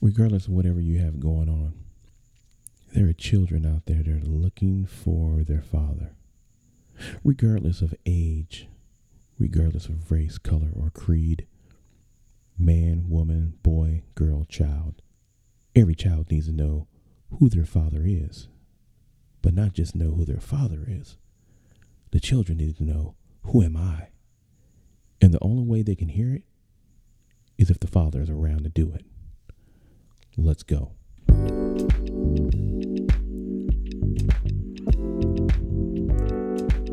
regardless of whatever you have going on, there are children out there that are looking for their father, regardless of age, regardless of race, color, or creed, man, woman, boy, girl, child. Every child needs to know who their father is, but not just know who their father is. The children need to know, who am I? And the only way they can hear it is if the father is around to do it. Let's go.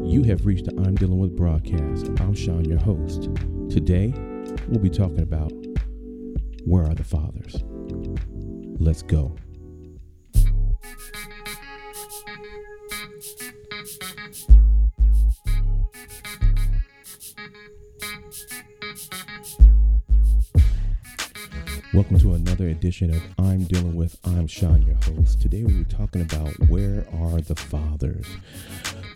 You have reached the I'm Dealing With broadcast. I'm Sean, your host. Today, we'll be talking about where are the fathers? Let's go. Welcome to another edition of I'm Dealing With. I'm Sean, your host. Today we're talking about where are the fathers.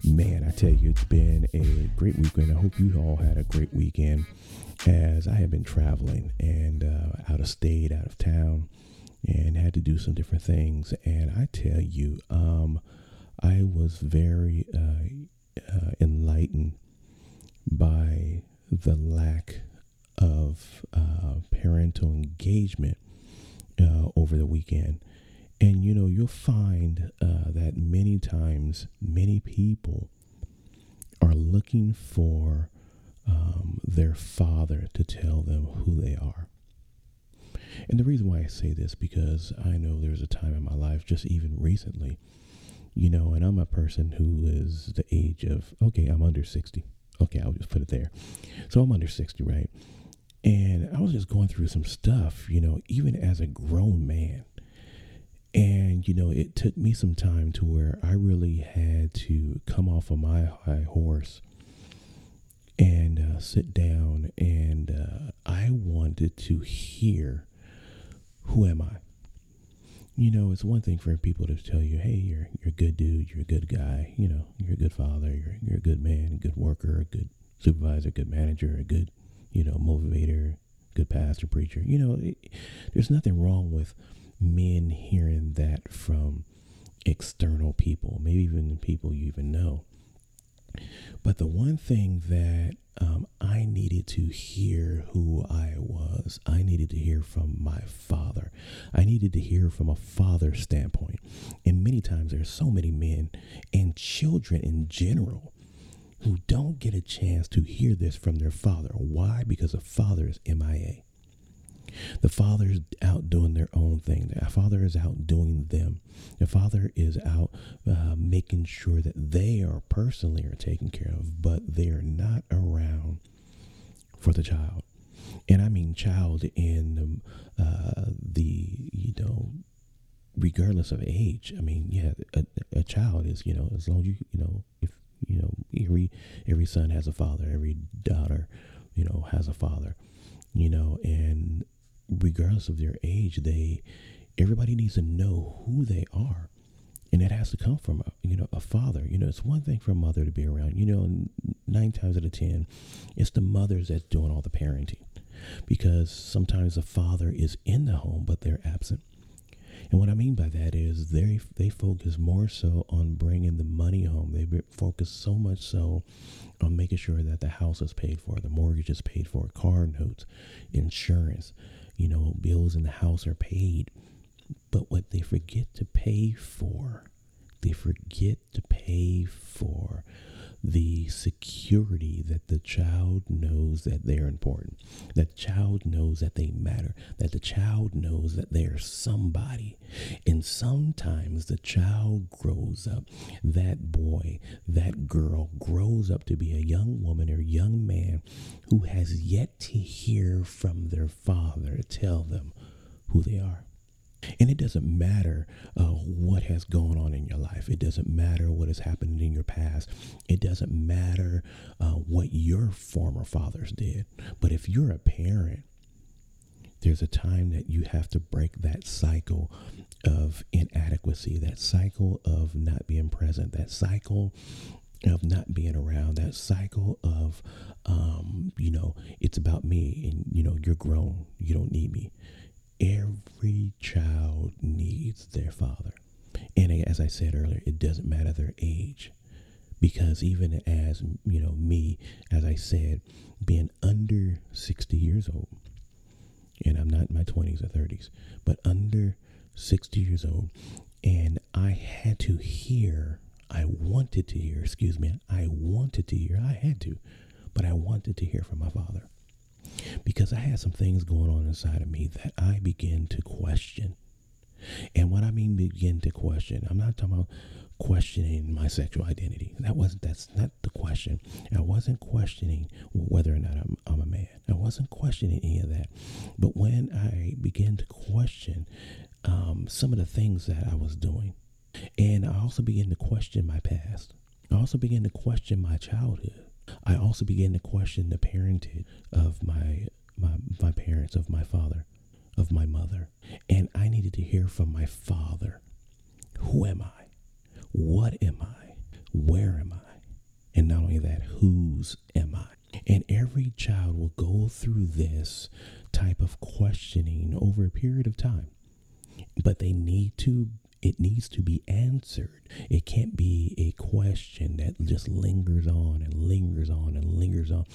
Man, I tell you, it's been a great weekend. I hope you all had a great weekend as I have been traveling and uh, out of state, out of town, and had to do some different things. And I tell you, um, I was very uh, uh, enlightened by the lack of uh, parental engagement uh, over the weekend. And you know, you'll find uh, that many times, many people are looking for um, their father to tell them who they are. And the reason why I say this because I know there's a time in my life, just even recently, you know, and I'm a person who is the age of okay, I'm under sixty. Okay, I'll just put it there. So I'm under sixty, right? And I was just going through some stuff, you know, even as a grown man. And, you know, it took me some time to where I really had to come off of my high horse and uh, sit down. And uh, I wanted to hear who am I? You know, it's one thing for people to tell you, hey, you're, you're a good dude, you're a good guy, you know, you're a good father, you're, you're a good man, a good worker, a good supervisor, a good manager, a good you know, motivator, good pastor, preacher. You know, it, there's nothing wrong with men hearing that from external people, maybe even people you even know. But the one thing that um, I needed to hear who I was, I needed to hear from my father. I needed to hear from a father standpoint. And many times there's so many men and children in general who don't get a chance to hear this from their father. Why? Because the father is MIA. The father is out doing their own thing. The father is out doing them. The father is out uh, making sure that they are personally are taken care of, but they are not around for the child. And I mean child in uh, the, you know, regardless of age. I mean, yeah, a, a child is, you know, as long as you, you know, if you know, every every son has a father, every daughter, you know, has a father. You know, and regardless of their age, they everybody needs to know who they are. And it has to come from a, you know a father. You know, it's one thing for a mother to be around. You know, nine times out of ten, it's the mothers that's doing all the parenting, because sometimes the father is in the home but they're absent. And what I mean by that is they they focus more so on bringing the money home. They focus so much so on making sure that the house is paid for, the mortgage is paid for, car notes, insurance, you know, bills in the house are paid. But what they forget to pay for, they forget to pay for the security that the child knows that they're important, that the child knows that they matter, that the child knows that they're somebody. And sometimes the child grows up, that boy, that girl grows up to be a young woman or young man who has yet to hear from their father tell them who they are. And it doesn't matter uh, what has gone on in your life. It doesn't matter what has happened in your past. It doesn't matter uh, what your former fathers did. But if you're a parent, there's a time that you have to break that cycle of inadequacy, that cycle of not being present, that cycle of not being around, that cycle of, um, you know, it's about me and, you know, you're grown, you don't need me. Every child needs their father. And as I said earlier, it doesn't matter their age. Because even as, you know, me, as I said, being under 60 years old, and I'm not in my 20s or 30s, but under 60 years old, and I had to hear, I wanted to hear, excuse me, I wanted to hear, I had to, but I wanted to hear from my father. Because I had some things going on inside of me that I began to question. And what I mean begin to question, I'm not talking about questioning my sexual identity. That wasn't that's not the question. I wasn't questioning whether or not I'm, I'm a man. I wasn't questioning any of that. But when I began to question um, some of the things that I was doing, and I also began to question my past. I also began to question my childhood. I also began to question the parentage of my my, my parents, of my father, of my mother. And I needed to hear from my father. Who am I? What am I? Where am I? And not only that, whose am I? And every child will go through this type of questioning over a period of time. But they need to it needs to be answered. It can't be a question that just lingers on and lingers on and lingers on.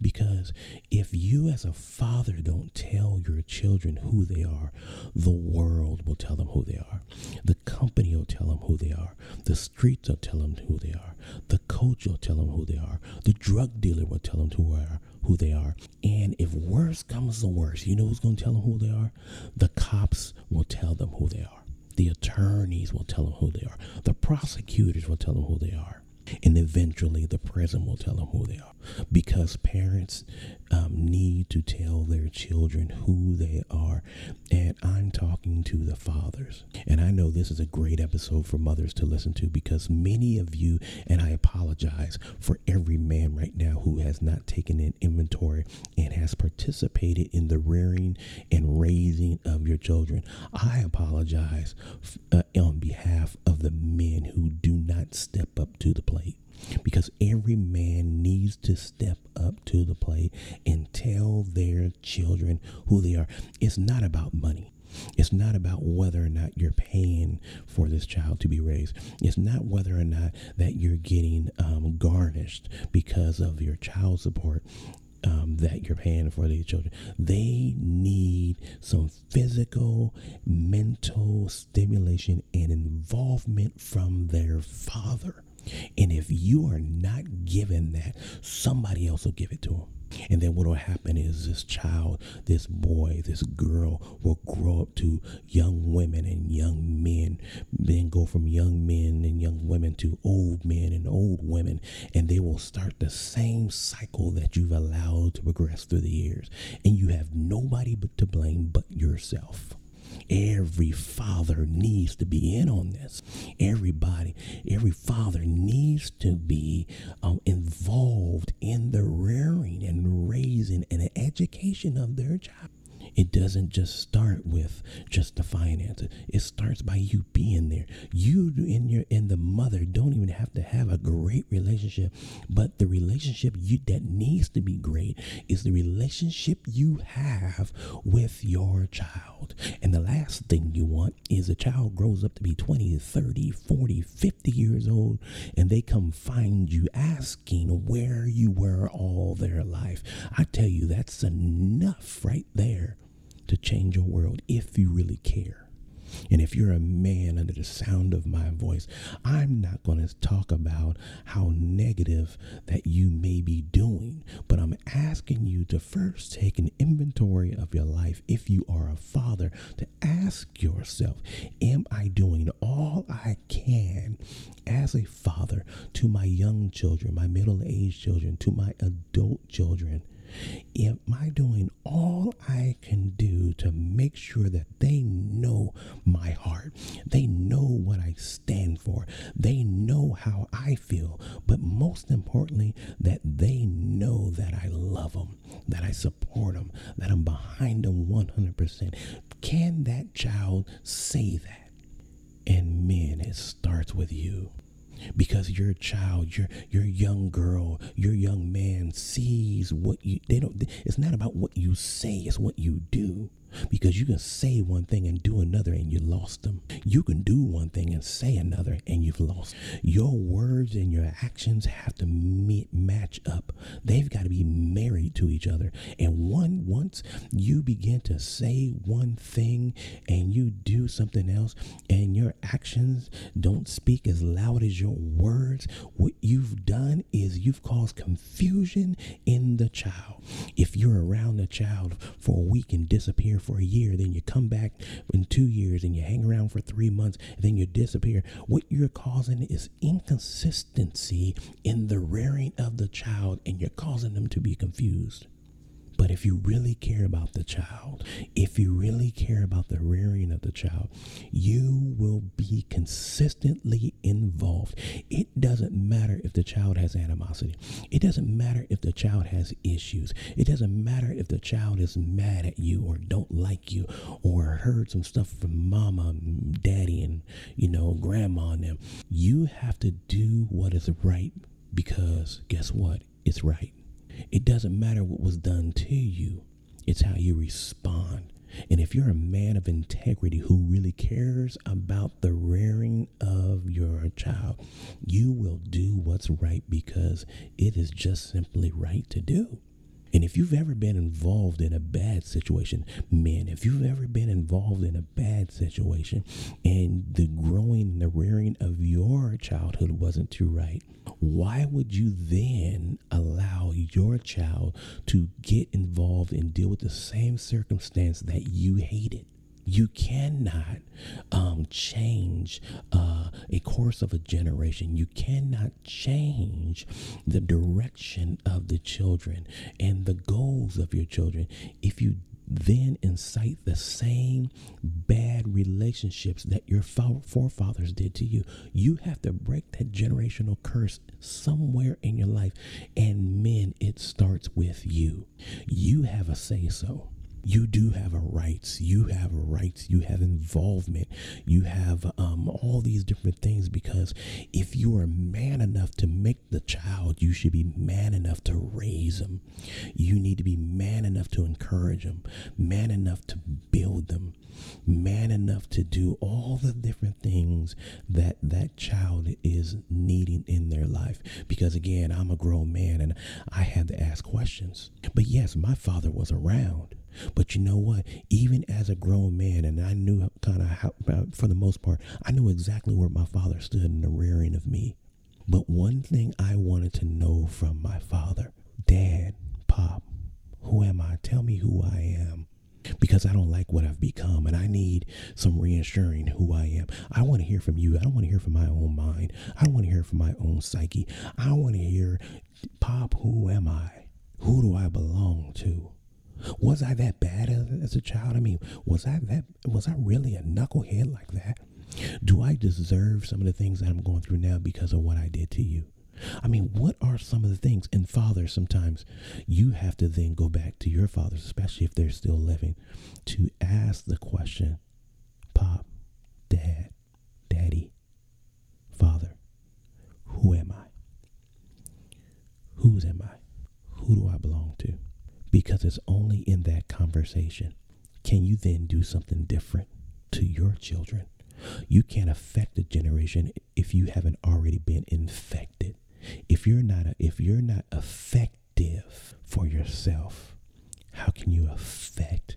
Because if you, as a father, don't tell your children who they are, the world will tell them who they are. The company will tell them who they are. The streets will tell them who they are. The coach will tell them who they are. The drug dealer will tell them who they are. Who they are. And if worse comes to worse, you know who's going to tell them who they are? The cops will tell them who they are. The attorneys will tell them who they are. The prosecutors will tell them who they are. And eventually the president will tell them who they are. Because parents um, need to tell their children who they are. And I'm talking to the fathers. And I know this is a great episode for mothers to listen to because many of you, and I apologize for every man right now who has not taken an inventory and has participated in the rearing and raising of your children. I apologize uh, on behalf of the men who do not step up to the plate because every man needs to step up to the plate and tell their children who they are. It's not about money. It's not about whether or not you're paying for this child to be raised. It's not whether or not that you're getting um, garnished because of your child support. Um, that you're paying for these children. They need some physical, mental stimulation and involvement from their father. And if you are not given that, somebody else will give it to them. And then what will happen is this child, this boy, this girl will grow up to young women and young men, then go from young men and young women to old men and old women. And they will start the same cycle that you've allowed to progress through the years. And you have nobody but to blame but yourself. Every father needs to be in on this. Everybody, every father needs to be um, involved in the rearing and raising and education of their child. It doesn't just start with just the finances. It starts by you being there. You and your and the mother don't even have to have a great relationship, but the relationship you that needs to be great is the relationship you have with your child. And the last thing you want is a child grows up to be 20, 30, 40, 50 years old and they come find you asking where you were all their life. I tell you that's enough right there to change your world if you really care. And if you're a man under the sound of my voice, I'm not going to talk about how negative that you may be doing, but I'm asking you to first take an inventory of your life. If you are a father, to ask yourself, Am I doing all I can as a father to my young children, my middle aged children, to my adult children? Am I doing all I can do to make sure that they know my heart? They know what I stand for. They know how I feel. But most importantly, that they know that I love them, that I support them, that I'm behind them 100%. Can that child say that? And men, it starts with you because your child, your your young girl, your young man sees what you they don't it's not about what you say, it's what you do. Because you can say one thing and do another and you lost them. You can do one thing and say another and you've lost. Your words and your actions have to meet, match up. They've got to be married to each other. And one once you begin to say one thing and you do something else and your actions don't speak as loud as your words, what you've done is you've caused confusion in the child. If you're around the child for a week and disappear for a year, then you come back in two years and you hang around for three months, and then you disappear. What you're causing is inconsistency in the rearing of the child, and you're causing them to be confused. But if you really care about the child, if you really care about the rearing of the child, you will be consistently involved. It doesn't matter if the child has animosity. It doesn't matter if the child has issues. It doesn't matter if the child is mad at you or don't like you or heard some stuff from mama, daddy, and, you know, grandma and them. You have to do what is right because guess what? It's right. It doesn't matter what was done to you, it's how you respond. And if you're a man of integrity who really cares about the rearing of your child, you will do what's right because it is just simply right to do. And if you've ever been involved in a bad situation, men, if you've ever been involved in a bad situation and the growing and the rearing of your childhood wasn't too right, why would you then allow your child to get involved and deal with the same circumstance that you hated? You cannot um, change uh, a course of a generation. You cannot change the direction of the children and the goals of your children if you then incite the same bad relationships that your forefathers did to you. You have to break that generational curse somewhere in your life. And men, it starts with you. You have a say so you do have a rights you have rights you have involvement you have um, all these different things because if you are man enough to make the child you should be man enough to raise them. You need to be man enough to encourage them man enough to build them man enough to do all the different things that that child is needing in their life. Because again i'm a grown man and i had to ask questions. But yes my father was around but you know what? Even as a grown man, and I knew kind of how, uh, for the most part, I knew exactly where my father stood in the rearing of me. But one thing I wanted to know from my father Dad, Pop, who am I? Tell me who I am. Because I don't like what I've become and I need some reassuring who I am. I want to hear from you. I don't want to hear from my own mind. I don't want to hear from my own psyche. I want to hear, Pop, who am I? Who do I belong to? Was I that bad as, as a child? I mean, was I that was I really a knucklehead like that? Do I deserve some of the things that I'm going through now because of what I did to you? I mean, what are some of the things? And fathers, sometimes you have to then go back to your fathers, especially if they're still living, to ask the question Pop, Dad, Daddy, Father, who am I? Whose am I? Who do I belong to? Because it's only in that conversation can you then do something different to your children. You can't affect a generation if you haven't already been infected. If you're not a, if you're not effective for yourself, how can you affect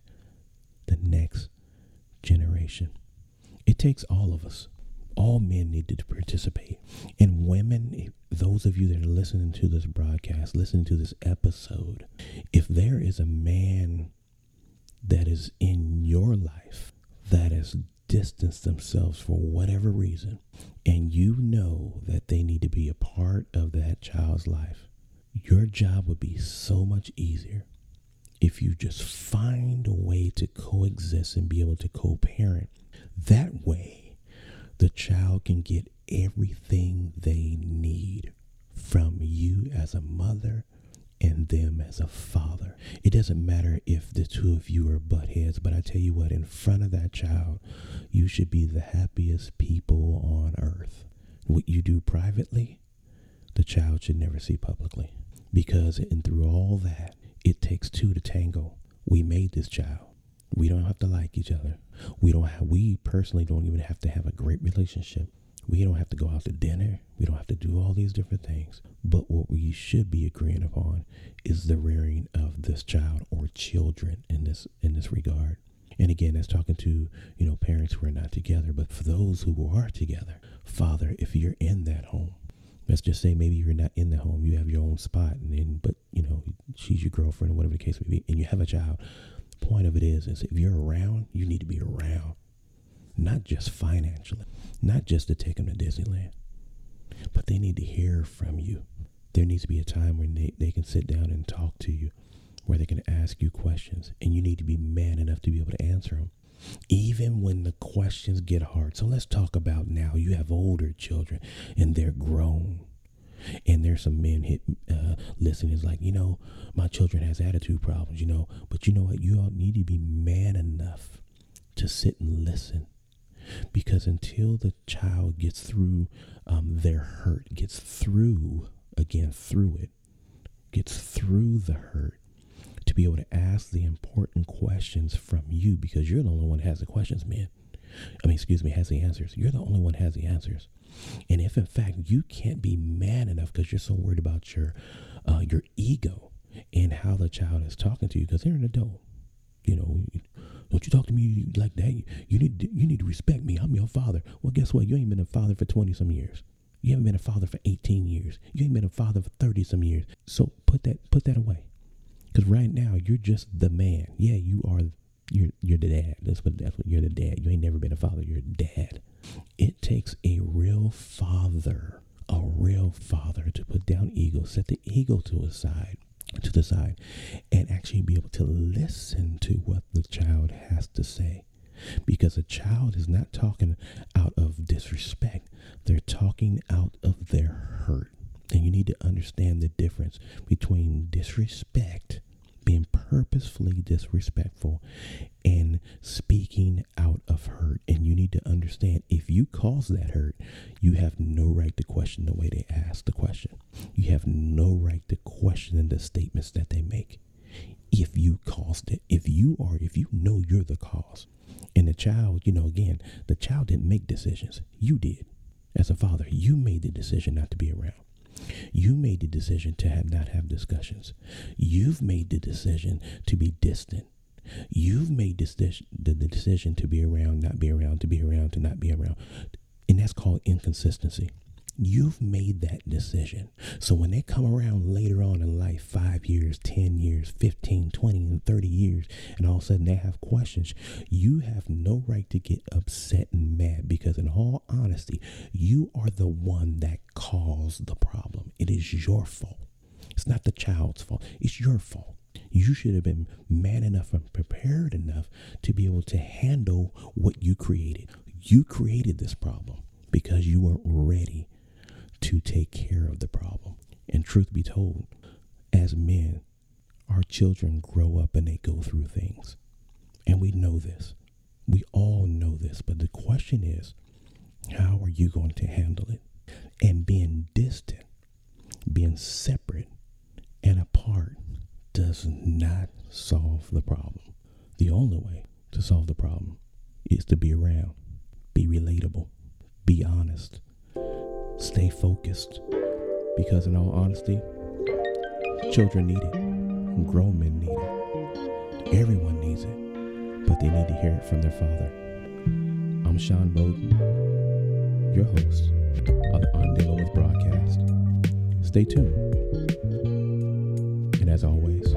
the next generation? It takes all of us all men needed to participate. And women, those of you that are listening to this broadcast, listening to this episode, if there is a man that is in your life that has distanced themselves for whatever reason, and you know that they need to be a part of that child's life, your job would be so much easier if you just find a way to coexist and be able to co parent. That way, child can get everything they need from you as a mother and them as a father. It doesn't matter if the two of you are butt heads, but I tell you what, in front of that child, you should be the happiest people on earth. What you do privately, the child should never see publicly. Because and through all that, it takes two to tango. We made this child. We don't have to like each other. We don't have, we personally don't even have to have a great relationship. We don't have to go out to dinner. We don't have to do all these different things. But what we should be agreeing upon is the rearing of this child or children in this in this regard. And again, that's talking to, you know, parents who are not together. But for those who are together, Father, if you're in that home, let's just say maybe you're not in the home, you have your own spot, and then, but you know, she's your girlfriend or whatever the case may be, and you have a child. The point of it is, is if you're around, you need to be around, not just financially, not just to take them to Disneyland, but they need to hear from you. There needs to be a time when they, they can sit down and talk to you, where they can ask you questions, and you need to be man enough to be able to answer them even when the questions get hard. So let's talk about now. You have older children and they're grown. And there's some men hit uh, listening. Is like, you know, my children has attitude problems, you know, but you know what? You all need to be man enough to sit and listen, because until the child gets through um, their hurt, gets through again through it, gets through the hurt, to be able to ask the important questions from you because you're the only one that has the questions, man. I mean, excuse me, has the answers. You're the only one has the answers. And if in fact you can't be man enough because you're so worried about your uh, your ego and how the child is talking to you, because they're an adult, you know, don't you talk to me like that. You need to, you need to respect me. I'm your father. Well, guess what? You ain't been a father for twenty some years. You haven't been a father for 18 years. You ain't been a father for 30 some years. So put that put that away. Because right now you're just the man. Yeah, you are. You're you're the dad. That's what that's what you're the dad. You ain't never been a father. You're a dad. It takes a real father, a real father, to put down ego, set the ego to a side, to the side, and actually be able to listen to what the child has to say. Because a child is not talking out of disrespect; they're talking out of their hurt. And you need to understand the difference between disrespect being purposefully disrespectful and speaking out of hurt. And you need to understand if you cause that hurt, you have no right to question the way they ask the question. You have no right to question the statements that they make. If you caused it, if you are, if you know you're the cause, and the child, you know, again, the child didn't make decisions. You did. As a father, you made the decision not to be around. You made the decision to have not have discussions. You've made the decision to be distant. You've made this the, the decision to be around, not be around, to be around, to not be around. And that's called inconsistency. You've made that decision. So when they come around later on in life, five years, 10 years, 15, 20, and 30 years, and all of a sudden they have questions, you have no right to get upset and mad because, in all honesty, you are the one that caused the problem. It is your fault. It's not the child's fault, it's your fault. You should have been man enough and prepared enough to be able to handle what you created. You created this problem because you weren't ready to take care of the problem. And truth be told, as men, our children grow up and they go through things. And we know this. We all know this. But the question is, how are you going to handle it? And being distant, being separate and apart does not solve the problem. The only way to solve the problem is to be around, be relatable, be honest, stay focused. Because, in all honesty, children need it, grown men need it, everyone needs it, but they need to hear it from their father. I'm Sean Bowden, your host of the I'm Dealing With broadcast. Stay tuned. And as always,